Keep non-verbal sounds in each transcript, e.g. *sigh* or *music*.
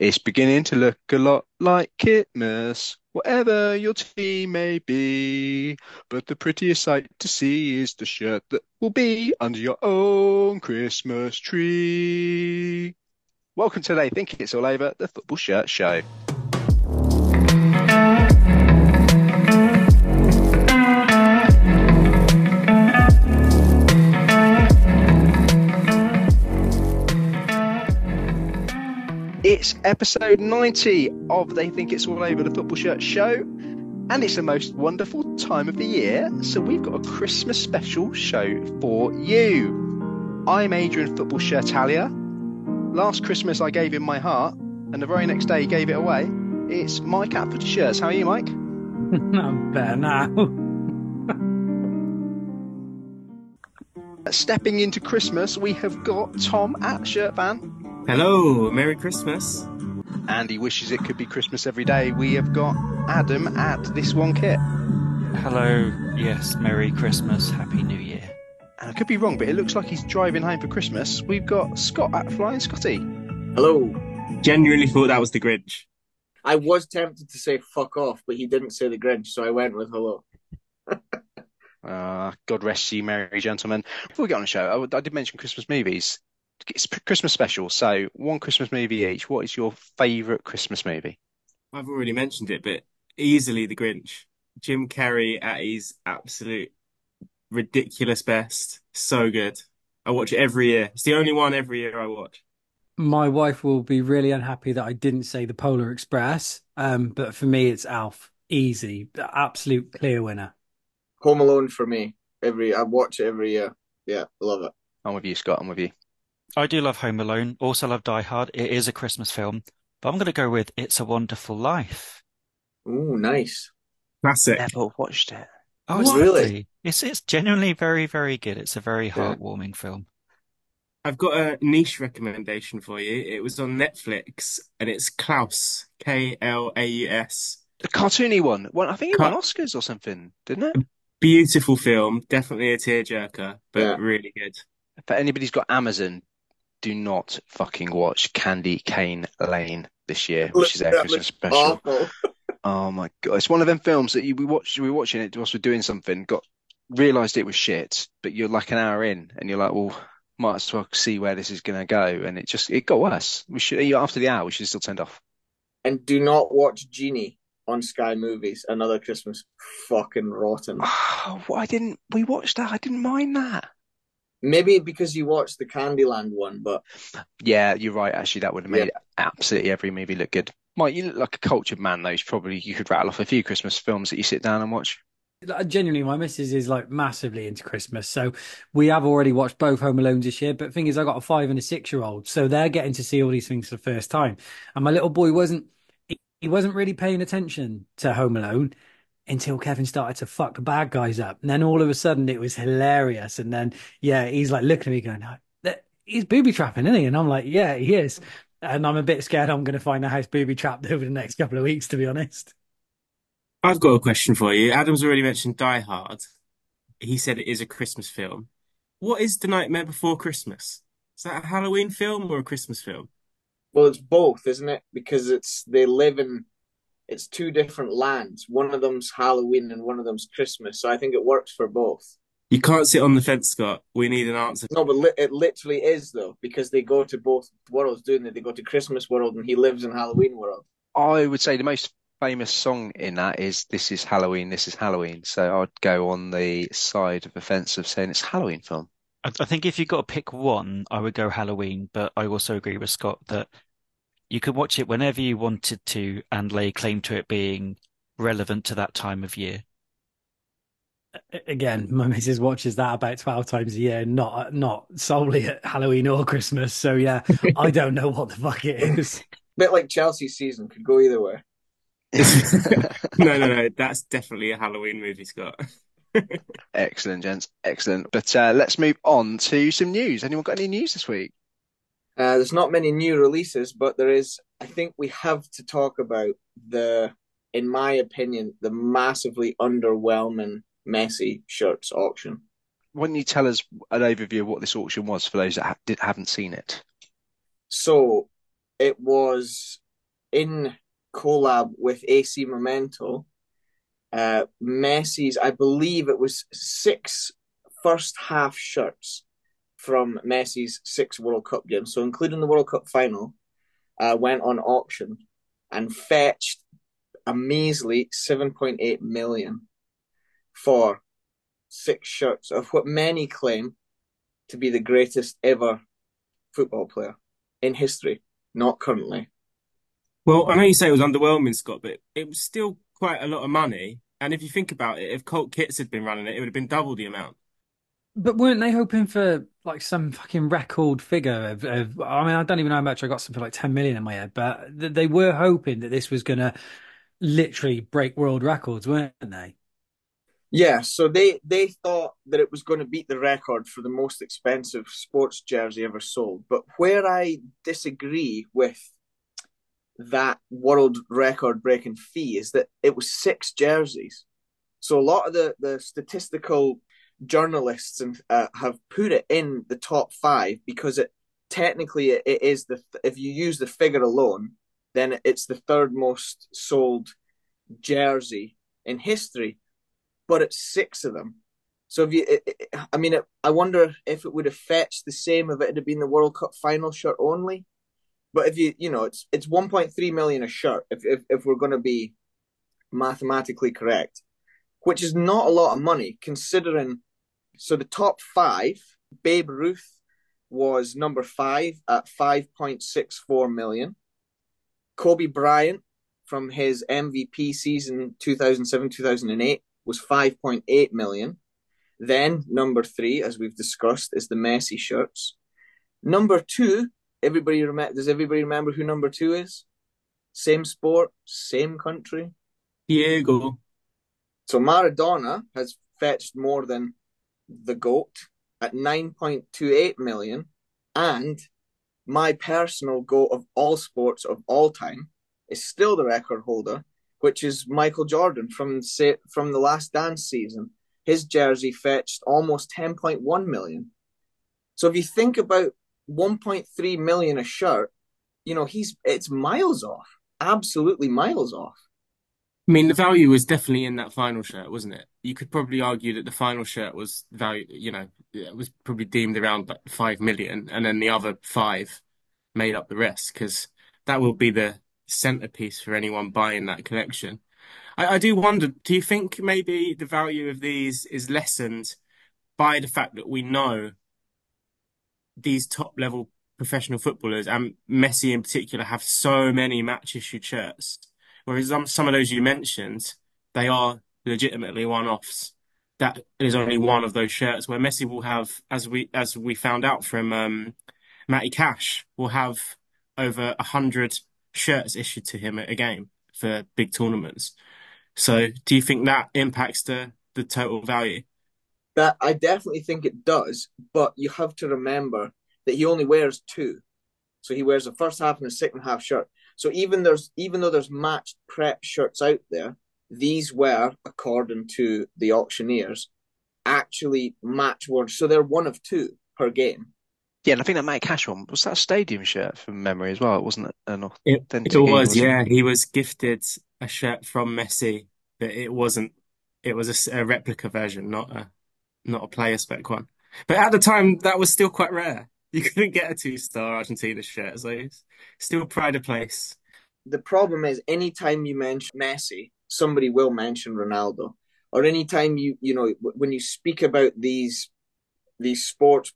It's beginning to look a lot like Kitmas, whatever your team may be. But the prettiest sight to see is the shirt that will be under your own Christmas tree. Welcome to They Think Kits All Over, the Football Shirt Show. It's episode 90 of They Think Kits All Over the Football Shirt Show, and it's the most wonderful time of the year. So, we've got a Christmas special show for you. I'm Adrian Football Shirtalia. Last Christmas, I gave him my heart, and the very next day, he gave it away. It's Mike at Footy Shirts. How are you, Mike? *laughs* I'm better now. *laughs* Stepping into Christmas, we have got Tom at Shirt Fan. Hello, Merry Christmas. And he wishes it could be Christmas every day. We have got Adam at This One Kit. Hello, yes, Merry Christmas, Happy New Year. And I could be wrong, but it looks like he's driving home for Christmas. We've got Scott at Flying Scotty. Hello. Genuinely thought that was the Grinch. I was tempted to say fuck off, but he didn't say the Grinch, so I went with hello. Uh, *laughs* God rest you, merry gentlemen. Before we get on the show, I, I did mention Christmas movies. It's Christmas special, so one Christmas movie each. What is your favourite Christmas movie? I've already mentioned it, but easily the Grinch. Jim Carrey at his absolute ridiculous best. So good. I watch it every year. It's the only one every year I watch. My wife will be really unhappy that I didn't say the Polar Express. Um, but for me, it's Elf. Easy, the absolute clear winner. Home Alone for me. Every I watch it every year. Yeah, love it. I'm with you, Scott. I'm with you. I do love Home Alone, also love Die Hard. It is a Christmas film, but I'm going to go with It's a Wonderful Life. Ooh, nice. Classic. Never watched it. Oh, it's What? Really? It's it's genuinely very, very good. It's a very Yeah. heartwarming film. I've got a niche recommendation for you. It was on Netflix and it's Klaus. K L A U S. The cartoony one. Well, I think it Car- won Oscars or something, didn't it? Beautiful film. Definitely a tearjerker, but Yeah. really good. If anybody's got Amazon, do not fucking watch Candy Cane Lane this year, which is their That Christmas special. Awful. *laughs* Oh my god, it's one of them films that you we watched. We were watching it whilst we we're doing something. Got realised it was shit, but you're like an hour in, and you're like, well, might as well see where this is gonna go. And it just it got worse. We should after the hour, we should have still turned off. And do not watch Genie on Sky Movies. Another Christmas fucking rotten. *sighs* Oh, I didn't. We watched that. I didn't mind that. Maybe because you watched the Candyland one, but Yeah, you're right. Actually, that would have Yeah. made absolutely every movie look good. Mike, you look like a cultured man, though. You probably you could rattle off a few Christmas films that you sit down and watch. Uh, genuinely, my missus is like massively into Christmas. So we have already watched both Home Alones this year. But thing is, I got a five and a six year old. So they're getting to see all these things for the first time. And my little boy wasn't, he- he wasn't really paying attention to Home Alone until Kevin started to fuck the bad guys up. And then all of a sudden it was hilarious. And then, yeah, he's like looking at me going, "No, that- he's booby trapping, isn't he? And I'm like, yeah, he is. And I'm a bit scared I'm going to find the house booby trapped *laughs* over the next couple of weeks, to be honest. I've got a question for you. Adam's already mentioned Die Hard. He said it is a Christmas film. What is The Nightmare Before Christmas? Is that a Halloween film or a Christmas film? well, it's both, isn't it? Because it's they live in it's two different lands. One of them's Halloween and one of them's Christmas. So I think it works for both. You can't sit on the fence, Scott. We need an answer. No, but li- it literally is though, because they go to both worlds, doing it. They go to Christmas world, and he lives in Halloween world. I would say the most famous song in that is "This is Halloween, This is Halloween." So I'd go on the side of the fence of saying it's a Halloween film. I, I think if you've got to pick one, I would go Halloween, but I also agree with Scott that you could watch it whenever you wanted to and lay claim to it being relevant to that time of year. again, my *laughs* missus watches that about 12 times a year, not not solely at Halloween or Christmas. So yeah, I *laughs* don't know what the fuck it is. bit like Chelsea's season could go either way. *laughs* No, no, no. That's definitely a Halloween movie, Scott. Excellent, gents. Excellent. But uh, let's move on to some news. Anyone got any news this week? Uh, there's not many new releases, but there is. I think we have to talk about the, in my opinion, the massively underwhelming Messi shirts auction. Don't you tell us an overview of what this auction was for those that ha did, haven't seen it? So it was in collab with AC Memento, uh, Messi's, I believe it was six first half shirts from Messi's six World Cup games, so including the World Cup final, uh, went on auction and fetched a measly 7.8 million for six shirts of what many claim to be the greatest ever football player in history, not currently. Well, I know you say it was underwhelming, Scott, but it was still quite a lot of money. And if you think about it, if Cult Kits had been running it, it would have been double the amount. But weren't they hoping for like some fucking record figure of, of I mean, I don't even know how much I got something like 10 million in my head, but they were hoping that this was going to literally break world records, weren't they? Yeah, so they they thought that it was going to beat the record for the most expensive sports jersey ever sold. But where I disagree with that world record breaking fee is that it was six jerseys. So a lot of the, the statistical journalists and uh, have put it in the top five because it technically it, it is the if you use the figure alone, then it's the third most sold jersey in history, but it's six of them. So if you, it, it, I mean, it, I wonder if it would have fetched the same if it had been the World Cup final shirt only. But if you, you know, it's it's 1.3 million a shirt if if, if we're going to be mathematically correct, which is not a lot of money considering. So the top five, Babe Ruth was number five at 5.64 million. Kobe Bryant from his MVP season 2007 2008 was 5.8 million. Then number three, as we've discussed, is the Messi shirts. Number two everybody remember? Does everybody remember who number two is? Same sport, same country. Diego. So Maradona has fetched more than the goat at 9.28 million, and my personal goat of all sports of all time is still the record holder, which is Michael Jordan from say, from the Last Dance season. His jersey fetched almost 10.1 million. So if you think about 1.3 million a shirt, you know, he's it's miles off, absolutely miles off. I mean, the value was definitely in that final shirt, wasn't it? You could probably argue that the final shirt was value, you know, it was probably deemed around like five million, and then the other five made up the rest because that will be the centerpiece for anyone buying that collection. I, I do wonder, do you think maybe the value of these is lessened by the fact that we know these top level professional footballers and Messi in particular have so many match issued shirts. Whereas some, of those you mentioned, they are legitimately one offs. That is only one of those shirts where Messi will have, as we as we found out from um, Matty Cash, will have over a hundred shirts issued to him at a game for big tournaments. So, do you think that impacts the the total value? That I definitely think it does, but you have to remember that he only wears two. So he wears a first half and a second half shirt. So even there's even though there's matched prep shirts out there, these were, according to the auctioneers, actually match worn. So they're one of two per game. Yeah, and I think that Mike Cash one was that a stadium shirt from memory as well. It wasn't an authentic. It, it was, yeah. He was gifted a shirt from Messi, but it wasn't. It was a, a replica version, not a not a player spec one. But at the time, that was still quite rare. *laughs* You couldn't get a two star Argentina shirt, so it's still pride of place. The problem is, anytime you mention Messi, somebody will mention Ronaldo, or anytime you you know when you speak about these these sports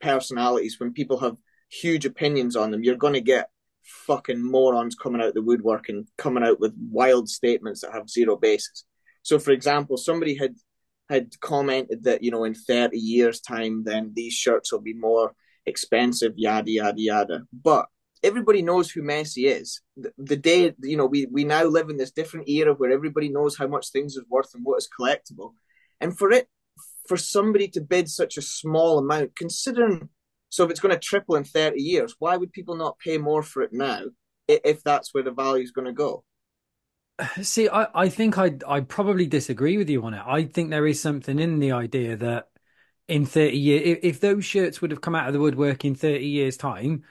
personalities, when people have huge opinions on them, you're going to get fucking morons coming out the woodwork and coming out with wild statements that have zero basis. So, for example, somebody had had commented that you know in 30 years time then these shirts will be more expensive yada yada yada. But everybody knows who messi is. The, the, day you know we we now live in this different era where everybody knows how much things is worth and what is collectible. And for it for somebody to bid such a small amount considering so if it's going to triple in 30 years why would people not pay more for it now if that's where the value is going to go? *sighs* See, I, I think I I probably disagree with you on it. I think there is something in the idea that in 30 years, if, those shirts would have come out of the woodwork in 30 years' time,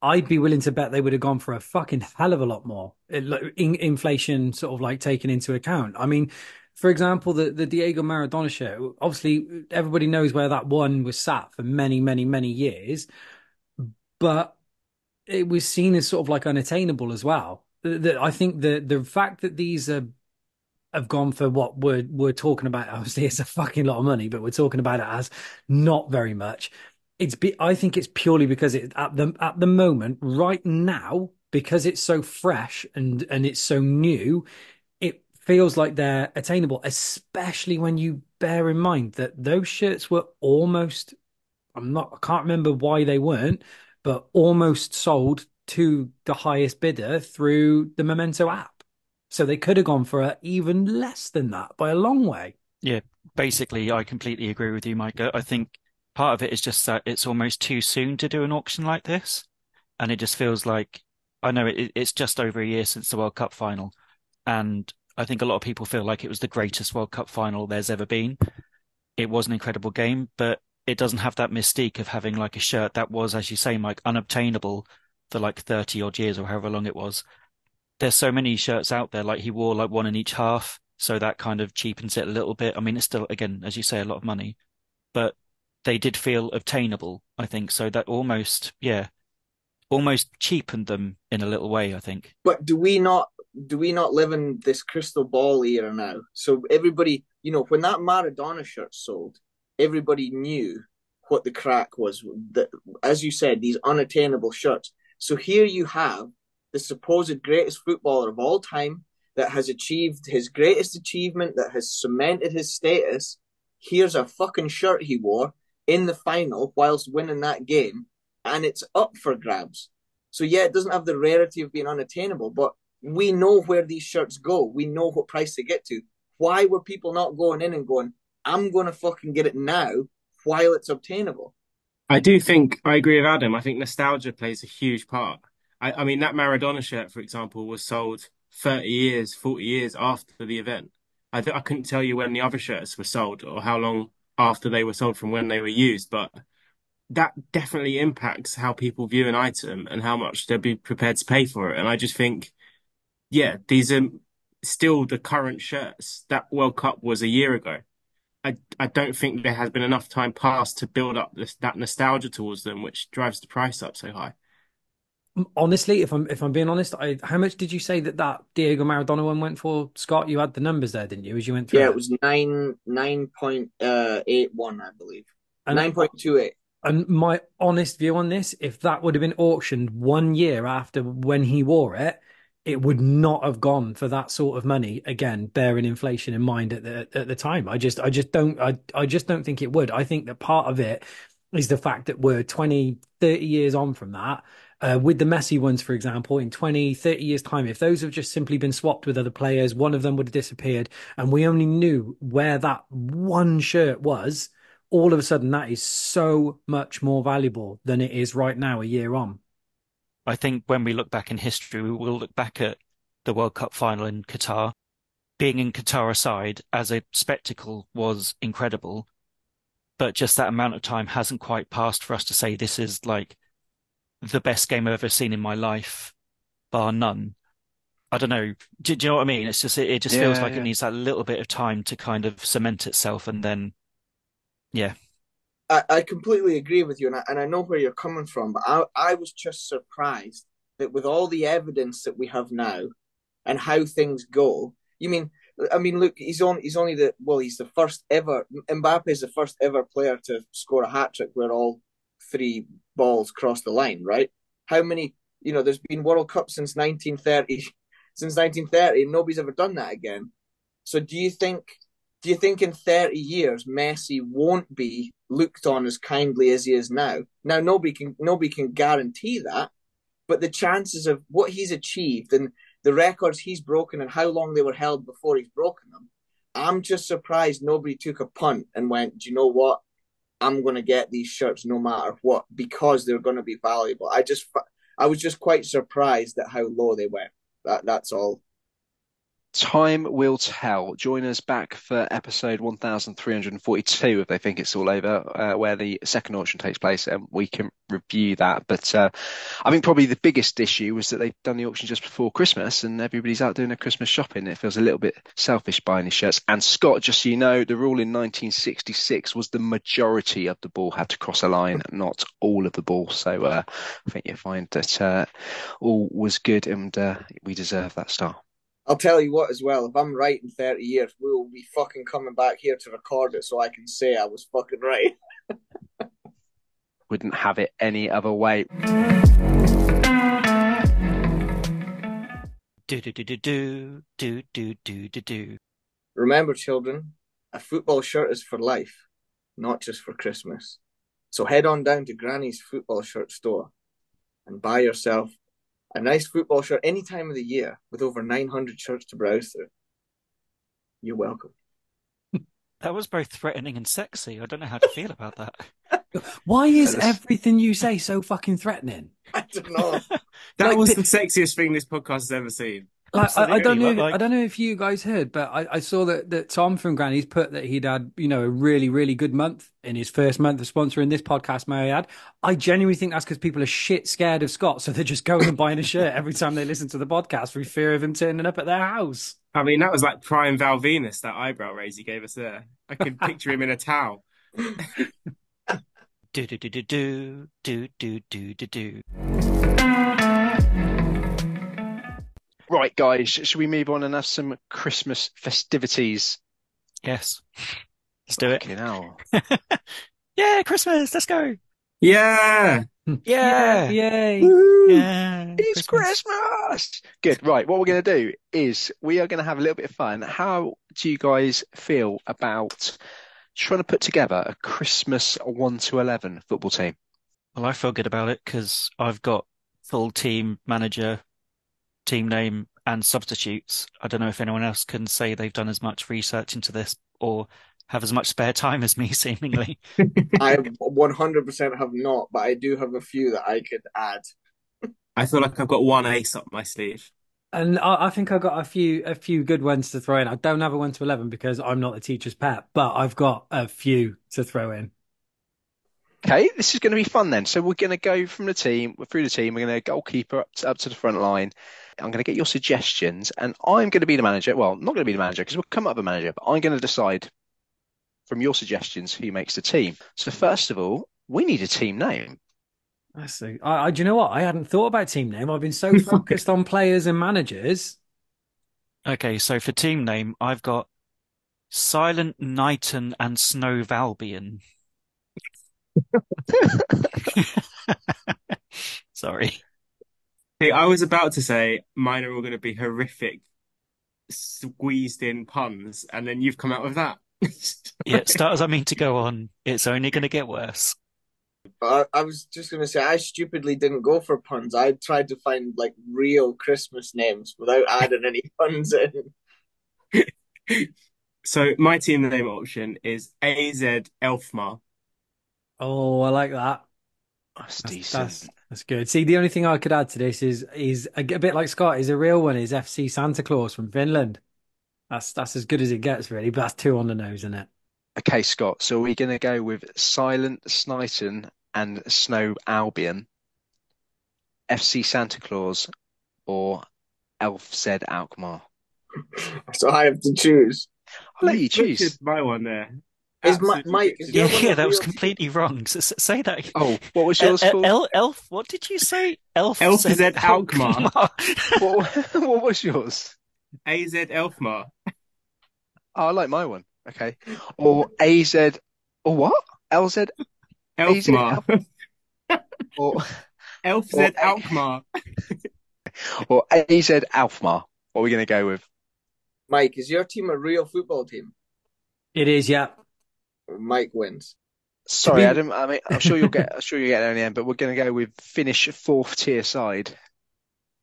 I'd be willing to bet they would have gone for a fucking hell of a lot more. Uh, in, inflation sort of like taken into account. I mean, for example, the, the Diego Maradona shirt, obviously everybody knows where that one was sat for many, many, many years, but it was seen as sort of like unattainable as well. That I think the the fact that these are have gone for what we're we're talking about. *laughs* Obviously, it's a fucking lot of money, but we're talking about it as not very much. It's be, I think it's purely because it at the at the moment, right now, because it's so fresh and and it's so new, it feels like they're attainable. Especially when you bear in mind that those shirts were almost. I'm not. I can't remember why they weren't, but almost sold to the highest bidder through the Memento app. So they could have gone for even less than that by a long way. Yeah, basically, I completely agree with you, Mike. I think part of it is just that it's almost too soon to do an auction like this. And it just feels like, I know it, it's just over a year since the World Cup final. And I think a lot of people feel like it was the greatest World Cup final there's ever been. It was an incredible game, but it doesn't have that mystique of having like a shirt that was, as you say, Mike, unobtainable for like 30 odd years or however long it was there's so many shirts out there. Like he wore like one in each half, so that kind of cheapens it a little bit. I mean, it's still again, as you say, a lot of money, but they did feel obtainable. I think so. That almost, yeah, almost cheapened them in a little way. I think. But do we not? Do we not live in this crystal ball era now? So everybody, you know, when that Maradona shirt sold, everybody knew what the crack was. That, as you said, these unattainable shirts. So here you have the supposed greatest footballer of all time that has achieved his greatest achievement, that has cemented his status. Here's a fucking shirt he wore in the final whilst winning that game, and it's up for grabs. So, yeah, it doesn't have the rarity of being unattainable, but we know where these shirts go. We know what price they get to. Why were people not going in and going, I'm going to fucking get it now while it's obtainable? I do think I agree with Adam. I think nostalgia plays a huge part. I, I mean, that Maradona shirt, for example, was sold 30 years, 40 years after the event. I, th- I couldn't tell you when the other shirts were sold or how long after they were sold from when they were used, but that definitely impacts how people view an item and how much they'll be prepared to pay for it. And I just think, yeah, these are still the current shirts. That World Cup was a year ago. I, I don't think there has been enough time passed to build up this, that nostalgia towards them, which drives the price up so high honestly, if I'm if I'm being honest, I how much did you say that that Diego Maradona one went for, Scott? You had the numbers there, didn't you? As you went through. Yeah, it was nine nine point uh, eight one, I believe. and Nine point two eight. And my honest view on this, if that would have been auctioned one year after when he wore it, it would not have gone for that sort of money. Again, bearing inflation in mind at the at the time, I just I just don't I I just don't think it would. I think that part of it is the fact that we're 20, 30 years on from that uh, with the Messi ones, for example, in 20, 30 years' time, if those have just simply been swapped with other players, one of them would have disappeared, and we only knew where that one shirt was, all of a sudden that is so much more valuable than it is right now, a year on. I think when we look back in history, we will look back at the World Cup final in Qatar. Being in Qatar aside, as a spectacle was incredible, but just that amount of time hasn't quite passed for us to say this is like the best game I've ever seen in my life, bar none. I don't know. Do, do you know what I mean? It's just it, it just yeah, feels like yeah. it needs that little bit of time to kind of cement itself, and then, yeah. I, I completely agree with you, and I, and I know where you're coming from, but I I was just surprised that with all the evidence that we have now, and how things go, you mean I mean, look, he's on. He's only the well. He's the first ever. Mbappe is the first ever player to score a hat trick where all three balls cross the line, right? How many, you know, there's been World Cup since 1930, since 1930, and nobody's ever done that again. So do you think, do you think in 30 years Messi won't be looked on as kindly as he is now? Now nobody can, nobody can guarantee that, but the chances of what he's achieved and the records he's broken and how long they were held before he's broken them, I'm just surprised nobody took a punt and went, do you know what? I'm going to get these shirts no matter what because they're going to be valuable. I just I was just quite surprised at how low they went. That that's all. Time will tell. Join us back for episode 1342 if they think it's all over, uh, where the second auction takes place, and we can review that. But uh, I think probably the biggest issue was that they've done the auction just before Christmas, and everybody's out doing their Christmas shopping. It feels a little bit selfish buying these shirts. And Scott, just so you know, the rule in 1966 was the majority of the ball had to cross a line, not all of the ball. So uh, I think you find that uh, all was good, and uh, we deserve that star. I'll tell you what, as well. If I'm right in 30 years, we will be fucking coming back here to record it, so I can say I was fucking right. *laughs* Wouldn't have it any other way. Do do do do do do do do do do. Remember, children, a football shirt is for life, not just for Christmas. So head on down to Granny's football shirt store and buy yourself a nice football shirt any time of the year with over 900 shirts to browse through. You're welcome. That was both threatening and sexy. I don't know how to feel about that. *laughs* Why is everything you say so fucking threatening? *laughs* I don't know. *laughs* That Like was the- the sexiest thing this podcast has ever seen. Like, I, I don't know. If, like- I don't know if you guys heard, but I, I saw that, that Tom from Granny's put that he'd had, you know, a really, really good month in his first month of sponsoring this podcast. May I add? I genuinely think that's because people are shit scared of Scott, so they're just going and buying a shirt every time they listen to the podcast through fear of him turning up at their house. I mean, that was like prime Val Venis, that eyebrow raise he gave us there. I could picture him in a towel. *laughs* *laughs* Do do do do do do do do do do. Right, guys, should we move on and have some Christmas festivities? Yes. Let's do it. Fucking hell. *laughs* Yeah, Christmas. Let's go. Yeah. Yeah. Yay. Yeah. It's Christmas. Good. Right. What we're going to do is we are going to have a little bit of fun. How do you guys feel about trying to put together a Christmas 1 to 11 football team? Well, I feel good about it because I've got full team manager, team name, and substitutes. I don't know if anyone else can say they've done as much research into this or have as much spare time as me, *laughs* seemingly. I *laughs* 100% have not, but I do have a few that I could add. I feel like I've got one ace up my sleeve. And I, I think I've got a few a few good ones to throw in. I don't have a one to eleven because I'm not the teacher's pet, but I've got a few to throw in. Okay, this is going to be fun then. So we're going to go from the team, through the team. We're going to goalkeeper up to, up to the front line. I'm going to get your suggestions, and I'm going to be the manager. Well, not going to be the manager because we'll come up with a manager, but I'm going to decide from your suggestions who makes the team. So first of all, we need a team name. I see. I, I, do you know what? I hadn't thought about team name. I've been so *laughs* focused on players and managers. Okay, so for team name, I've got Silent Knighton and Snow Valbian. *laughs* *laughs* Sorry. See, I was about to say mine are all going to be horrific, squeezed in puns, and then you've come out with that. *laughs* Yeah, start as I mean to go on. It's only going to get worse. But I, I was just going to say, I stupidly didn't go for puns. I tried to find like real Christmas names without adding any *laughs* puns in. So my team name option is AZ Elfmar. Oh, I like that. That's That's, decent. that's that's good. See, the only thing I could add to this is is a, a bit like Scott is a real one. Is FC Santa Claus from Finland. That's that's as good as it gets, really. But that's two on the nose, isn't it? Okay, Scott. So we're going to go with Silent Snighton and Snow Albion, FC Santa Claus, or Elf Zed Alkmaar. *laughs* So I have to choose. I'll let you butchered choose. my one there. Is Ma- Absolutely Mike- butchered. is Yeah, yeah, that was real team? completely wrong. S- s- say that. Oh, what was yours El- for? El- Elf, what did you say? Elf Elf said said Alkmaar. *laughs* *laughs* What, what was yours? AZ Elfmar. Oh, I like my one. Okay. Or AZ, or what? LZ, Elfmar. *laughs* or, Elf Or- Z Alkmaar. or AZ Alfmar. What are we going to go with? Mike, is your team a real football team? It is, yeah. Mike wins. Sorry, be- Adam. I mean, I'm sure you'll get. I'm sure you'll get there in the end. But we're going to go with finish fourth tier side,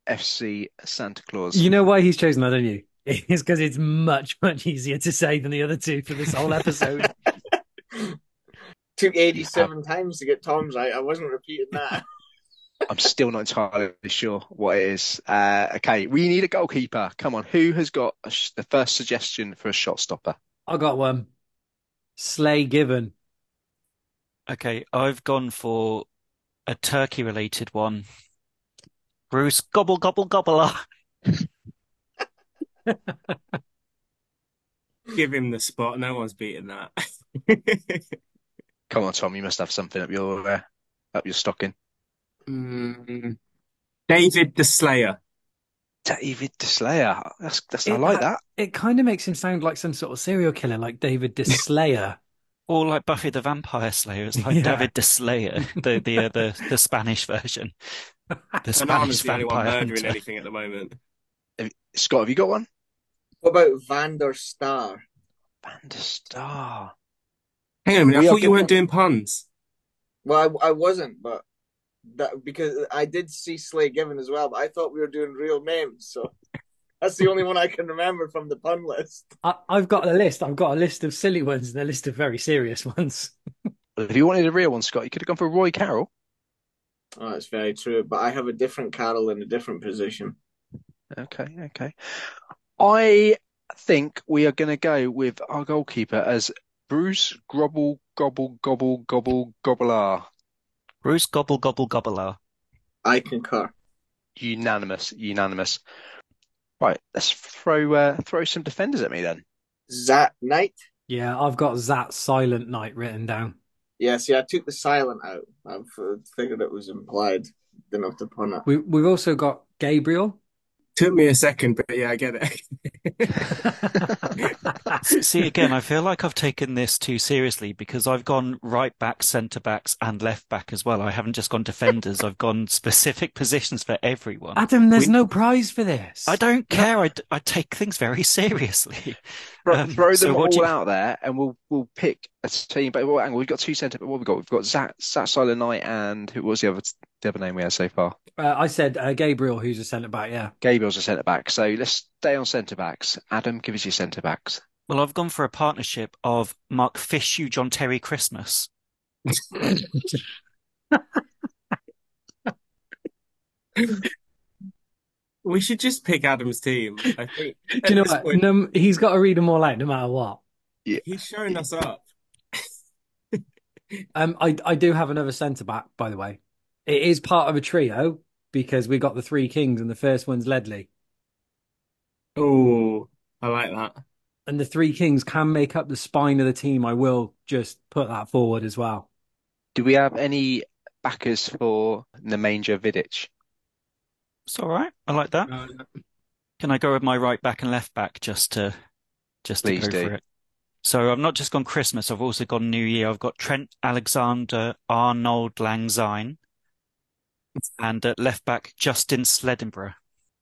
FC Santa Claus. You know why he's chosen that, don't you? *laughs* It's because it's much much easier to say than the other two for this whole episode. *laughs* Took 87 times to get Tom's right. I wasn't repeating that. I'm still not entirely sure what it is. Uh, okay, we need a goalkeeper. Come on, who has got a sh- the first suggestion for a shot stopper? I got one. Slay Given. Okay, I've gone for a turkey related one. Bruce Gobble Gobble Gobbler. *laughs* Give him the spot. No one's beating that. Come on, Tom, you must have something up your uh, up your stocking. Mm, David the Slayer. David the Slayer. That's that's I like that. It kind of makes him sound like some sort of serial killer, like David the Slayer. *laughs* Or like Buffy the Vampire Slayer. It's like *laughs* Yeah. David the Slayer, the the uh, the the Spanish version. *laughs* The Spanish Banana's the only one vampire murdering hunter. anything at the moment. Scott, have you got one? What about Van der Star? Van Star. Hang on a minute. We I thought you weren't doing puns. Well, I, I wasn't, but that because I did see Slay Given as well, but I thought we were doing real names, so that's the only one I can remember from the pun list. I, I've got a list. I've got a list of silly ones and a list of very serious ones. If you wanted a real one, Scott, you could have gone for Roy Carroll. Oh, that's very true. But I have a different Carol in a different position. Okay, okay. I think we are going to go with our goalkeeper as Bruce Grobble Gobble Gobble Gobble Gobbler. Bruce Gobble Gobble Gobbler. I concur. Unanimous, unanimous. Right, let's throw uh, throw some defenders at me then. Zat Knight. Yeah, I've got that Silent Night written down. Yeah, see, I took the silent out. I figured it was implied. Didn't have to pun it. We, we've also got Gabriel. Took me a second, but yeah, I get it. *laughs* See, again, I feel like I've taken this too seriously because I've gone right back, centre backs, and left back as well. I haven't just gone defenders. I've gone specific positions for everyone. Adam, there's We- no prize for this. I don't care. I, d- I take things very *laughs* seriously. Throw, Um, throw so them what all you- out there, and we'll we'll pick a team. But what angle? We've got two centre. Backs what have we got? We've got Zat, Zat Silent Night, and who was the other the other name we had so far? Uh, I said uh, Gabriel, who's a centre back. Yeah. Gabriel's a centre back. So let's stay on centre backs. Adam, give us your centre backs. Well, I've gone for a partnership of Mark Fishu, John Terry Christmas. *laughs* *laughs* *laughs* We should just pick Adam's team. I think *laughs* Do you know what? point, No, he's got to read them all out, no matter what. he's showing us up. *laughs* Um, I I do have another centre back, by the way. It is part of a trio because we got the three kings, and the first one's Ledley, Oh, I like that. and the three kings can make up the spine of the team. I will just put that forward as well. Do we have any backers for Nemanja Vidic? It's all right. I like that. Uh, Can I go with my right back and left back just to just to go do. for it? So I've not just gone Christmas, I've also gone New Year. I've got Trent Alexander Arnold Langzine and at left back Justin Sleddenborough.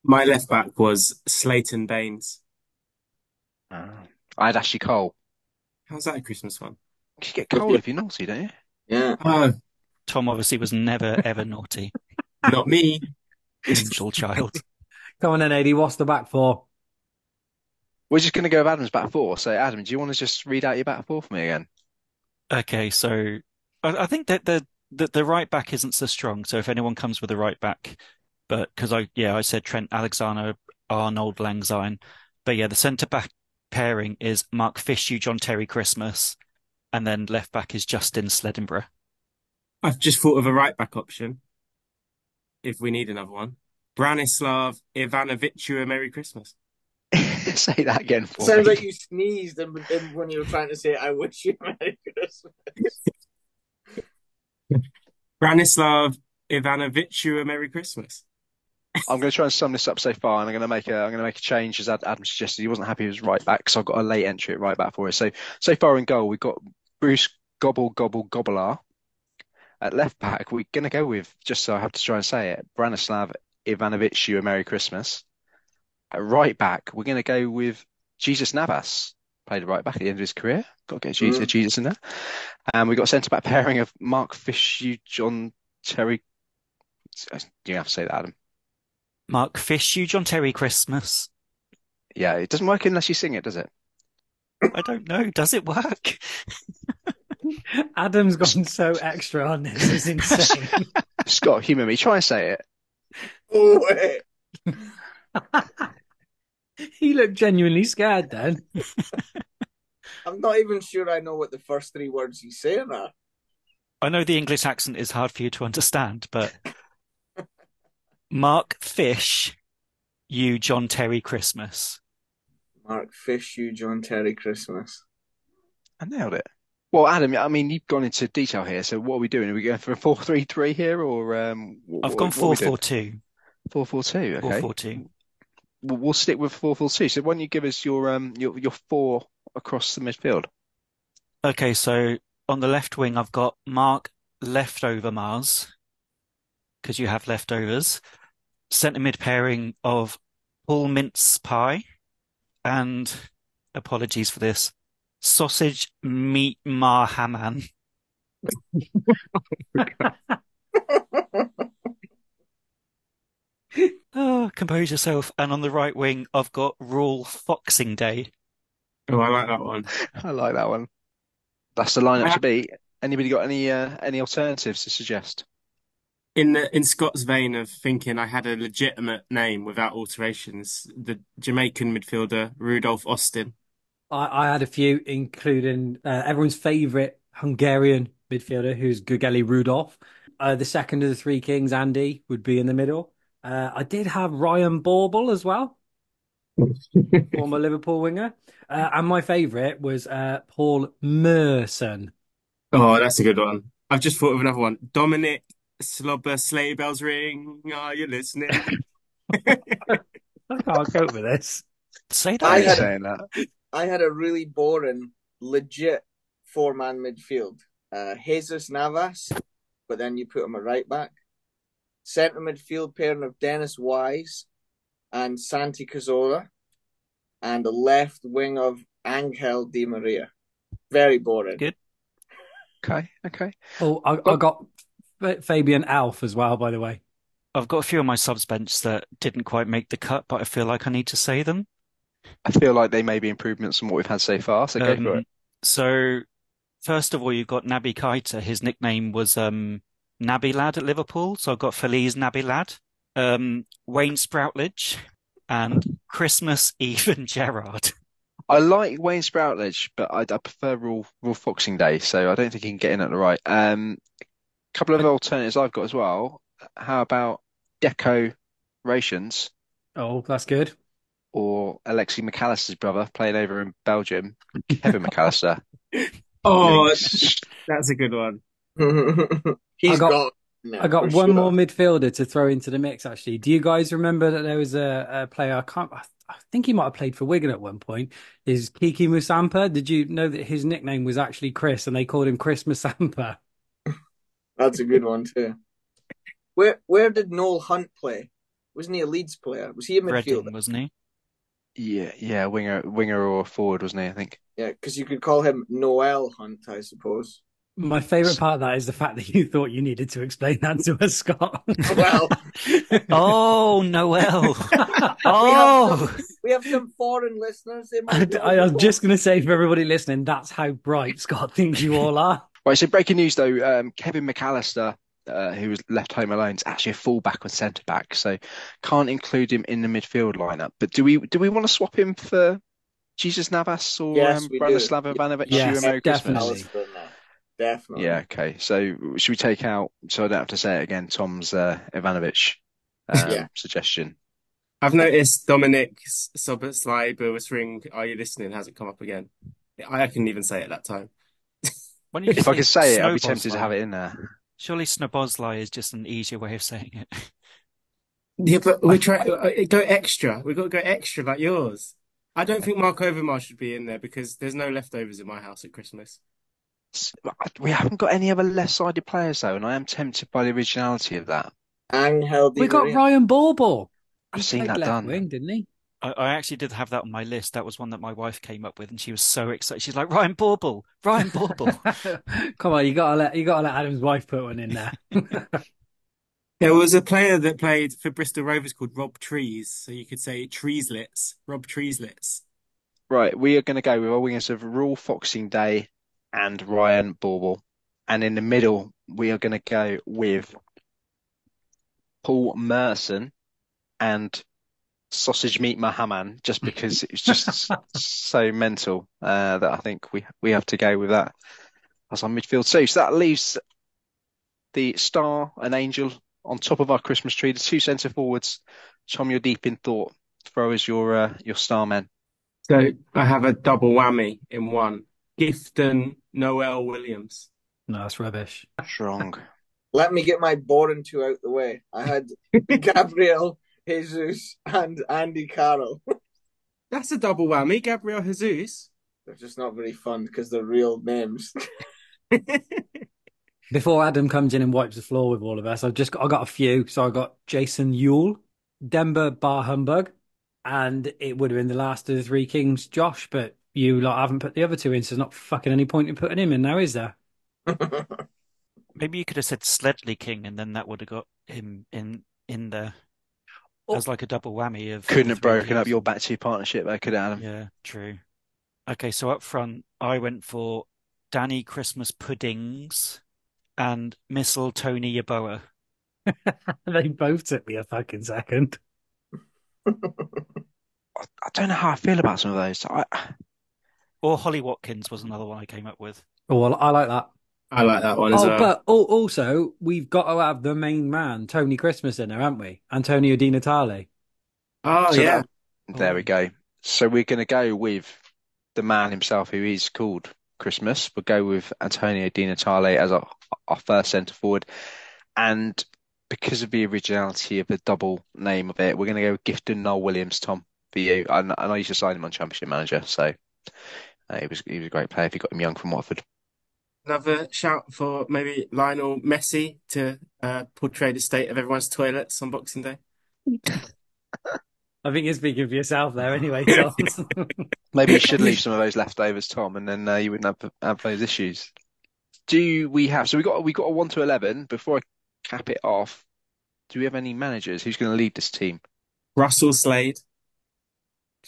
my left back was Slayton Baines. Uh, I had Ashley Cole. How's that a Christmas one? You get cold if you're naughty, don't you? Yeah. Oh, Tom obviously was never ever naughty. *laughs* not me. Angel child. *laughs* Come on then, AD. What's the back for? We're just going to go with Adam's back four. So, Adam, do you want to just read out your back four for me again? Okay, so I, I think that the, the the right back isn't so strong. So if anyone comes with a right back, but because I yeah I said Trent Alexander Arnold Langzine, but yeah the centre back pairing is Mark Fishu John Terry Christmas, and then left back is Justin Sleddenborough. I've just thought of a right back option. If we need another one, Branislav Ivanovic, a Merry Christmas. *laughs* Say that again for Sounds me. like you sneezed and, and when you were trying to say, I wish you Merry Christmas. *laughs* Branislav Ivanovic, a Merry Christmas. I'm going to try and sum this up so far, and I'm going to make a I'm going to make a change as Adam suggested. He wasn't happy with his right back, so I've got a late entry at right back for us. So so far in goal, we've got Bruce Gobble Gobble Gobbler. At left back, we're going to go with just so I have to try and say it, Branislav Ivanovic, you a Merry Christmas. At right back, we're going to go with Jesus Navas. Played right back at the end of his career. Got to get Jesus, Mm. Jesus in there. And we've got centre back pairing of Mark Fisher, John Terry. You have to say that, Adam. Mark Fishu John Terry Christmas. Yeah, it doesn't work unless you sing it, does it? I don't know. Does it work? *laughs* *laughs* Adam's gone so extra on this. It's *laughs* insane. Scott, humour me. Try and say it. Oh, *laughs* wait. He looked genuinely scared then. I'm not even sure I know what the first three words he's saying are. I know the English accent is hard for you to understand, but Mark Fish, you John Terry Christmas. Mark Fish, you John Terry Christmas. I nailed it. Well, Adam, I mean, you've gone into detail here. So what are we doing? Are we going for a four-three-three here, or um, what, I've gone what are four we doing? four two. Four-four-two. Four Okay. four two. We'll, we'll stick with four-four-two. So why don't you give us your um your your four across the midfield? Okay, so on the left wing, I've got Mark Leftover Mars, because you have leftovers. Centre mid pairing of Paul Mince Pie, and apologies for this, Sausage Meat Marhaman. Oh, compose yourself. And on the right wing, I've got Rule Foxing Day. Oh, I like that one. *laughs* I like that one. That's the lineup I- to beat. Anybody got any uh, any alternatives to suggest? In the in Scott's vein of thinking I had a legitimate name without alterations, the Jamaican midfielder Rudolph Austin. I, I had a few, including uh, everyone's favourite Hungarian midfielder, who's Gugeli Rudolph. Uh, the second of the three kings, Andy, would be in the middle. Uh, I did have Ryan Bauble as well, *laughs* former Liverpool winger. Uh, and my favourite was uh, Paul Merson. Oh, that's a good one. I've just thought of another one. Dominic Slobber Sleigh Bells Ring. Are you listening? *laughs* I can't cope with this. Say I that. Thanks for had- saying that. I had a really boring, legit four man midfield. Uh, Jesus Navas, but then you put him at right back. Centre midfield pairing of Dennis Wise and Santi Cazorla, and the left wing of Angel Di Maria. Very boring. Good. Okay, okay. Oh, I, I got Fabian Alf as well, by the way. I've got a few on my subs bench that didn't quite make the cut, but I feel like I need to say them. I feel like they may be improvements from what we've had so far. So go for Um, it. So, first of all, you've got Naby Keita. His nickname was um, Naby Lad at Liverpool. So I've got Feliz Naby Lad, um, Wayne Sproutledge, and Christmas Eve and *laughs* Gerard. I like Wayne Sproutledge, but I, I prefer Raw Raw Foxing Day, so I don't think he can get in at the right. Um, couple of alternatives I've got as well. How about Deco Rations Oh, that's good. Or Alexi McAllister's brother playing over in Belgium, Kevin McAllister? *laughs* Oh, *laughs* that's a good one. *laughs* He's I got- got. no, I got one sure. more midfielder to throw into the mix, actually. Do you guys remember that there was a, a player, I can't, I I think he might have played for Wigan at one point, is Kiki Musampa. Did you know that his nickname was actually Chris and they called him Chris Musampa? That's a good one too. Where where did Noel Hunt play? Wasn't he a Leeds player? Was he a midfielder? Reading, wasn't he? Yeah, yeah, winger, winger or forward, wasn't he? I think. Yeah, because you could call him Noel Hunt, I suppose. My favourite part of that is the fact that you thought you needed to explain that to us, Scott. Well, *laughs* Oh, Noel. *laughs* Oh, we have some foreign listeners. They I, might I was just going to say for everybody listening, that's how bright Scott thinks you all are. Right, so breaking news though, um, Kevin McAllister, uh, who was left home alone, is actually a fullback or centre back, so can't include him in the midfield lineup. But do we do we want to swap him for Jesus Navas or Yes, um. Branislav Ivanovic? Yes, You and Merry Christmas. definitely. Definitely. Yeah, okay. So should we take out, so I don't have to say it again, Tom's uh, Ivanovic um, Yeah. suggestion? I've noticed Dominic's Soboslai Bilbis ring. Are you listening? Hasn't come up again. I couldn't even say it that time. Why don't you If I could say it, I'd be Snowball's tempted to have it in there. Surely Snobozlai is just an easier way of saying it. Yeah, but we try uh, go extra. We've got to go extra like yours. I don't think Mark Overmars should be in there because there's no leftovers in my house at Christmas. We haven't got any other left-sided players though, and I am tempted by the originality of that. Angel Di We got Maria. Ryan Bauble. I've seen that left done. wing, didn't he? I, I actually did have that on my list. That was one that my wife came up with, and she was so excited. She's like, Ryan Bauble, Ryan Bauble. *laughs* Come on, you gotta let you gotta let Adam's wife put one in there. *laughs* There was a player that played for Bristol Rovers called Rob Trees, so you could say Treeslets, Rob Treeslets. Right, we are going to go with our wingers of Raw Foxing Day and Ryan Bauble. And in the middle, we are going to go with Paul Merson and Sausage Meat Mahaman, just because it's just *laughs* so mental uh, that I think we we have to go with that as our midfield two. So that leaves the star and angel on top of our Christmas tree, the two centre forwards. Tom, you're deep in thought. Throw us your uh, your star men. So I have a double whammy in one. Gifton Noel Williams. No, that's rubbish. Strong. Let me get my boring two out the way. I had *laughs* Gabriel Jesus and Andy Carroll. *laughs* That's a double whammy. Gabriel Jesus. They're just not very fun because they're real names. *laughs* Before Adam comes in and wipes the floor with all of us, I've just got, I got a few. So I got Jason Yule, Denver Bar Humbug, and it would have been the last of the three kings, Josh. But you like haven't put the other two in, so there's not fucking any point in putting him in now, is there? *laughs* Maybe you could have said Sledley King, and then that would have got him in in there Oh. as like a double whammy of Couldn't have broken kings. up your back two partnership there, could it, Adam? Yeah, true. Okay, so up front, I went for Danny Christmas Puddings and Missile Tony Yeboah. *laughs* they both took me a fucking second. *laughs* I I don't know how I feel about some of those. I, Or Holly Watkins was another one I came up with. Oh, well, I like that. I like that one as Oh, well. but al- also we've got to have the main man, Tony Christmas, in there, haven't we? Antonio Di Natale. oh So yeah. there we go. So we're going to go with the man himself, who is called Christmas. We'll go with Antonio Di Natale as our, our first centre forward, and because of the originality of the double name of it, we're going to go with Gifton Noel Williams. Tom, for you, I, I know you should sign him on Championship Manager, so uh, he was he was a great player. If you got him young from Watford, Another shout for maybe Lionel Messi to uh, portray the state of everyone's toilets on Boxing Day. I think you're speaking for yourself there, anyway. *laughs* Tom. *laughs* maybe you should leave *laughs* some of those leftovers, Tom, and then uh, you wouldn't have have those issues. Do we have? So we got we got a one to eleven. Before I cap it off, do we have any managers? Who's going to lead this team? Russell Slade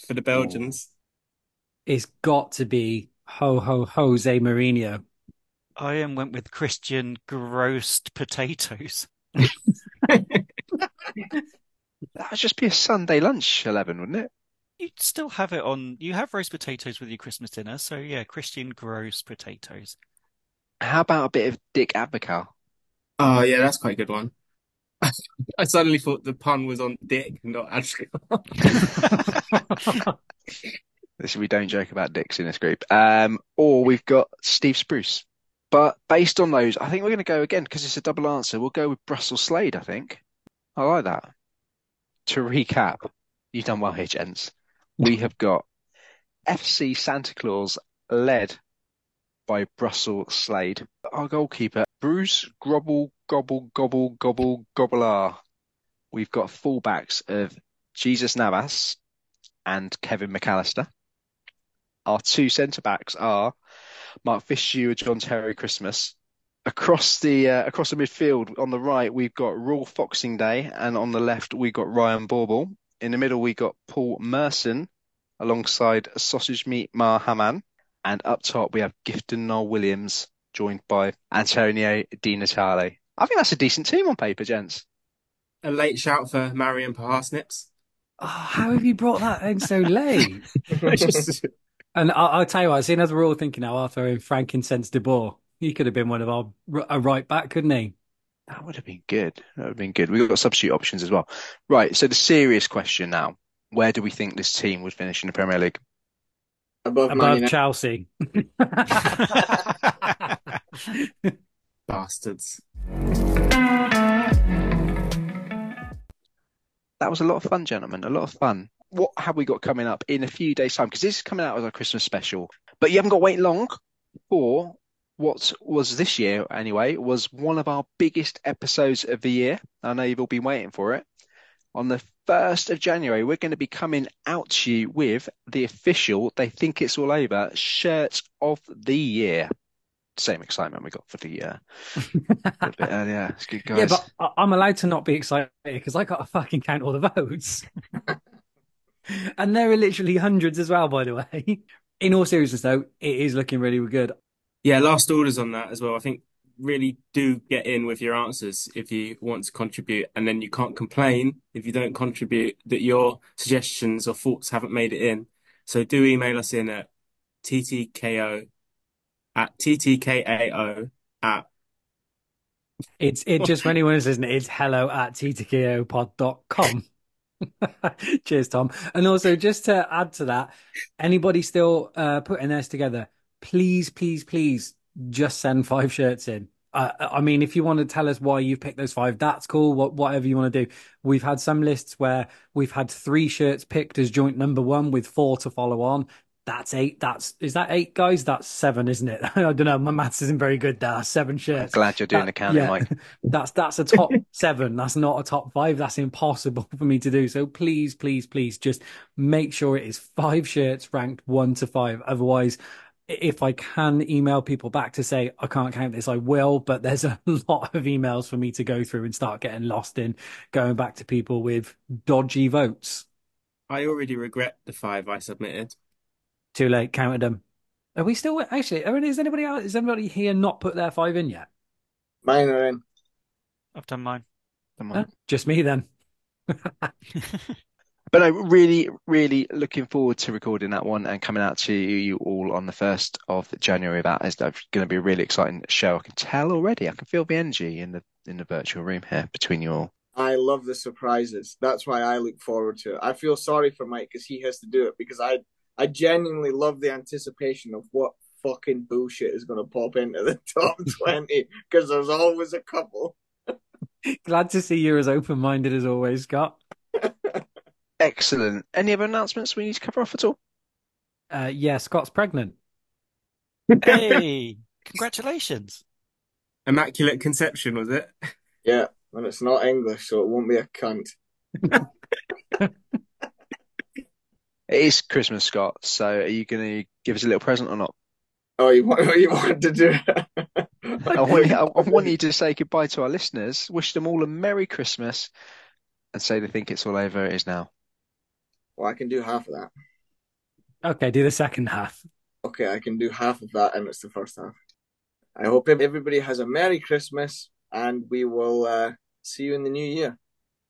for the Belgians. it's got to be Ho Ho Jose Mourinho. I um, went with Christian Grossed Potatoes. *laughs* That would just be a Sunday lunch eleven, wouldn't it? You'd still have it on. You have roast potatoes with your Christmas dinner, so yeah, Christian Gross Potatoes. How about a bit of Dick Advocaat? Oh yeah, that's quite a good one. *laughs* I suddenly thought the pun was on Dick, not actually. *laughs* This we don't joke about dicks in this group. Um, or we've got Steve Spruce. But based on those, I think we're going to go again because it's a double answer. We'll go with Brussels Slade. I think I like that. To recap, you've done well here, gents. We have got FC Santa Claus led by Brussels Slade. Our goalkeeper, Bruce Grobble Gobble Gobble Gobble Gobbler. We've got fullbacks of Jesus Navas and Kevin McAllister. Our two centre backs are Mark Fitzhugh and John Terry Christmas. Across the uh, across the midfield, on the right we've got Raw Foxing Day, and on the left we've got Ryan Bauble. In the middle we got Paul Merson, alongside Sausage Meat Mar Hamann, and up top we have Gifton Noel Williams, joined by Antonio Di Natale. I think that's a decent team on paper, gents. A late shout for Marion Parsnips. Oh, how have you brought that in so late? Just- *laughs* *laughs* *laughs* And I, I'll tell you what, seeing as we're all thinking now, Arthur in frankincense de Boer, he could have been one of our a right back, couldn't he? That would have been good. That would have been good. We've got substitute options as well. Right, so the serious question now. Where do we think this team would finish in the Premier League? Above Above Chelsea. *laughs* Bastards. That was a lot of fun, gentlemen. A lot of fun. What have we got coming up in a few days' time? Because this is coming out as our Christmas special. But you haven't got to wait long for what was this year, anyway, was one of our biggest episodes of the year. I know you've all been waiting for it. On the 1st of January, we're going to be coming out to you with the official They Think Kits All Over shirt of the year. Same excitement we got for the uh, a bit *laughs* earlier. It's good, guys. Yeah, but I'm allowed to not be excited because I got to fucking count all the votes. *laughs* *laughs* and there are literally hundreds as well, by the way. *laughs* In all seriousness, though, it is looking really good. Yeah, last orders on that as well. I think really do get in with your answers if you want to contribute, and then you can't complain if you don't contribute that your suggestions or thoughts haven't made it in. So do email us in at ttko at ttkao at It's it just for anyone who's listening, it's hello at ttkaopod.com. *laughs* Cheers, Tom. And also, just to add to that, anybody still uh, putting theirs together, please, please, please just send five shirts in. Uh, I mean, if you want to tell us why you've picked those five, that's cool. What, whatever you want to do. We've had some lists where we've had three shirts picked as joint number one with four to follow on. That's eight. That's is that eight, guys? That's seven, isn't it? *laughs* I don't know. My maths isn't very good. There, seven shirts. Glad you're doing That- the counting, yeah. Mike. *laughs* That's that's a top *laughs* seven. That's not a top five. That's impossible for me to do. So please, please, please, just make sure it is five shirts ranked one to five. Otherwise, if I can email people back to say I can't count this, I will. But there's a lot of emails for me to go through and start getting lost in going back to people with dodgy votes. I already regret the five I submitted. Too late, counted them. Are we still actually? I mean, is anybody else? Is anybody here not put their five in yet? Mine are in. I've done mine. Come Huh? on. Just me then. *laughs* But I'm really, really looking forward to recording that one and coming out to you all on the 1st of January. That is going to be a really exciting show. I can tell already. I can feel the energy in the in the virtual room here between you all. I love the surprises. That's why I look forward to it. I feel sorry for Mike because he has to do it because I I genuinely love the anticipation of what fucking bullshit is going to pop into the *laughs* top 20 because there's always a couple. *laughs* Glad to see you're as open minded as always, Scott. *laughs* Excellent. Any other announcements we need to cover off at all? Uh, yeah, Scott's pregnant. Hey, congratulations. Immaculate Conception, was it? Yeah, and it's not English, so it won't be a cunt. It is Christmas, Scott. So are you going to give us a little present or not? Oh, you want *laughs* you want to do I want, you, I want you to say goodbye to our listeners, wish them all a Merry Christmas, and say they think it's all over. It is now. Well, I can do half of that. Okay, do the second half. Okay, I can do half of that, and it's the first half. I hope everybody has a Merry Christmas, and we will uh, see you in the new year.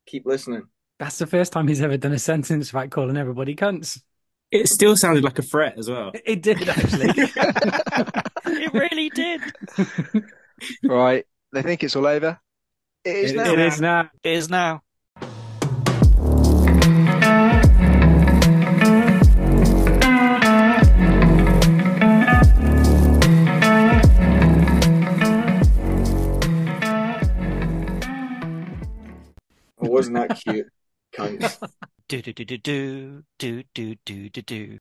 Keep listening. That's the first time he's ever done a sentence about calling everybody cunts. It still sounded like a threat as well. It did actually. *laughs* It really did. right. They think it's all over. It is It- now. it is now. It is now. Wasn't that cute? Cunts. *laughs* Do do do do do do do do do do.